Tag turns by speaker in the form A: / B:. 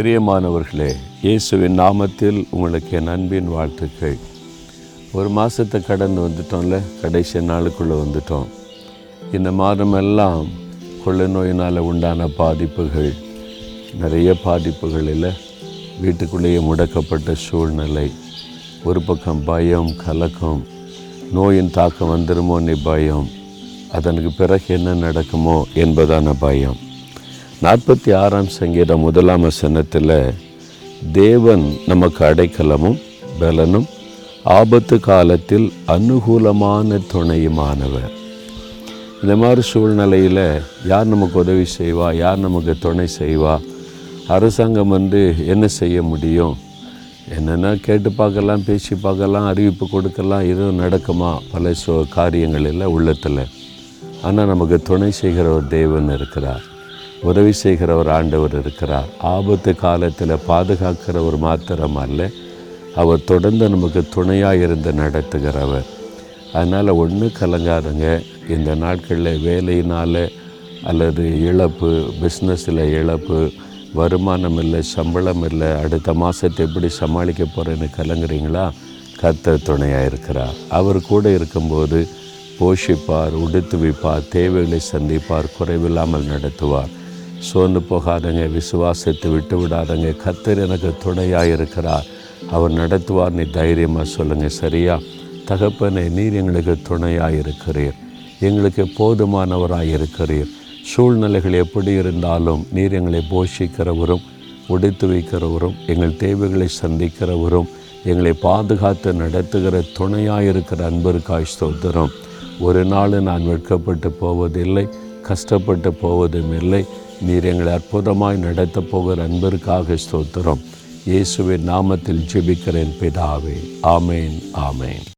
A: பிரியமானவர்களே இயேசுவின் நாமத்தில் உங்களுக்கு என் அன்பின் வாழ்த்துக்கள். ஒரு மாதத்தை கடந்து வந்துட்டோம்ல கடைசி நாளுக்குள்ளே வந்துட்டோம். இந்த மாதமெல்லாம் கொள்ளை நோயினால் உண்டான பாதிப்புகள் நிறைய பாதிப்புகள் இல்லை. வீட்டுக்குள்ளேயே முடக்கப்பட்ட சூழ்நிலை ஒரு பக்கம் பயம் கலக்கம் நோயின் தாக்கம் வந்துடுமோன்னு பயம் அதனுக்கு பிறகு என்ன நடக்குமோ என்பதான பயம். நாற்பத்தி ஆறாம் சங்கீதம் முதலாம் வசனத்தில் தேவன் நமக்கு அடைக்கலமும் பலனும் ஆபத்து காலத்தில் அனுகூலமான துணையுமானவர். இந்த மாதிரி சூழ்நிலையில் யார் நமக்கு உதவி செய்வா? யார் நமக்கு துணை செய்வா? அரசாங்கம் வந்து என்ன செய்ய முடியும்? என்னென்னா கேட்டு பார்க்கலாம் பேசி பார்க்கலாம் அறிவிப்பு கொடுக்கலாம் எதுவும் நடக்குமா? பல சோ காரியங்களில் உள்ளத்தில். ஆனால் நமக்கு துணை செய்கிற ஒரு தேவன் இருக்கிறார். உதவி செய்கிற ஒரு ஆண்டவர் இருக்கிறார். ஆபத்து காலத்தில் பாதுகாக்கிறவர் மாத்திரம் அல்ல. அவர் தொடர்ந்து நமக்கு துணையாக இருந்து நடத்துகிறவர். அதனால் ஒன்றும் கலங்காதுங்க. இந்த நாட்களில் வேலையினால் அல்லது இழப்பு பிஸ்னஸில் இழப்பு வருமானம் இல்லை சம்பளம் இல்லை அடுத்த மாதத்தை எப்படி சமாளிக்க போகிறேன்னு கலங்குறீங்களா? கத்த துணையாக இருக்கிறார். அவர் கூட இருக்கும்போது போஷிப்பார் உடுத்துவிப்பார் தேவைகளை சந்திப்பார் குறைவில்லாமல் நடத்துவார். சோர்ந்து போகாதங்க விசுவாசத்தை விட்டு விடாதங்க. கத்தர் எனக்கு துணையாக இருக்கிறார் அவர் நடத்துவார் நீ தைரியமாக சொல்லுங்கள் சரியா? தகப்பனை நீர் எங்களுக்கு துணையாக இருக்கிறீர் எங்களுக்கு போதுமானவராக இருக்கிறீர் சூழ்நிலைகள் எப்படி இருந்தாலும் நீர் எங்களை போஷிக்கிறவரும் உடைத்து வைக்கிறவரும் எங்கள் தேவைகளை சந்திக்கிறவரும் எங்களை பாதுகாத்து நடத்துகிற துணையாக இருக்கிற அன்பருக்காய் ஸ்தோத்திரம். ஒரு நாள் நான் வெட்கப்பட்டு போவதில்லை கஷ்டப்பட்டு போவதும் இல்லை. நீர் எங்களை அற்புதமாய் நடத்தப் போகிற அன்பருக்காக ஸ்தோத்திரம். இயேசுவின் நாமத்தில் ஜெபிக்கிறேன் பிதாவே. ஆமேன் ஆமேன்.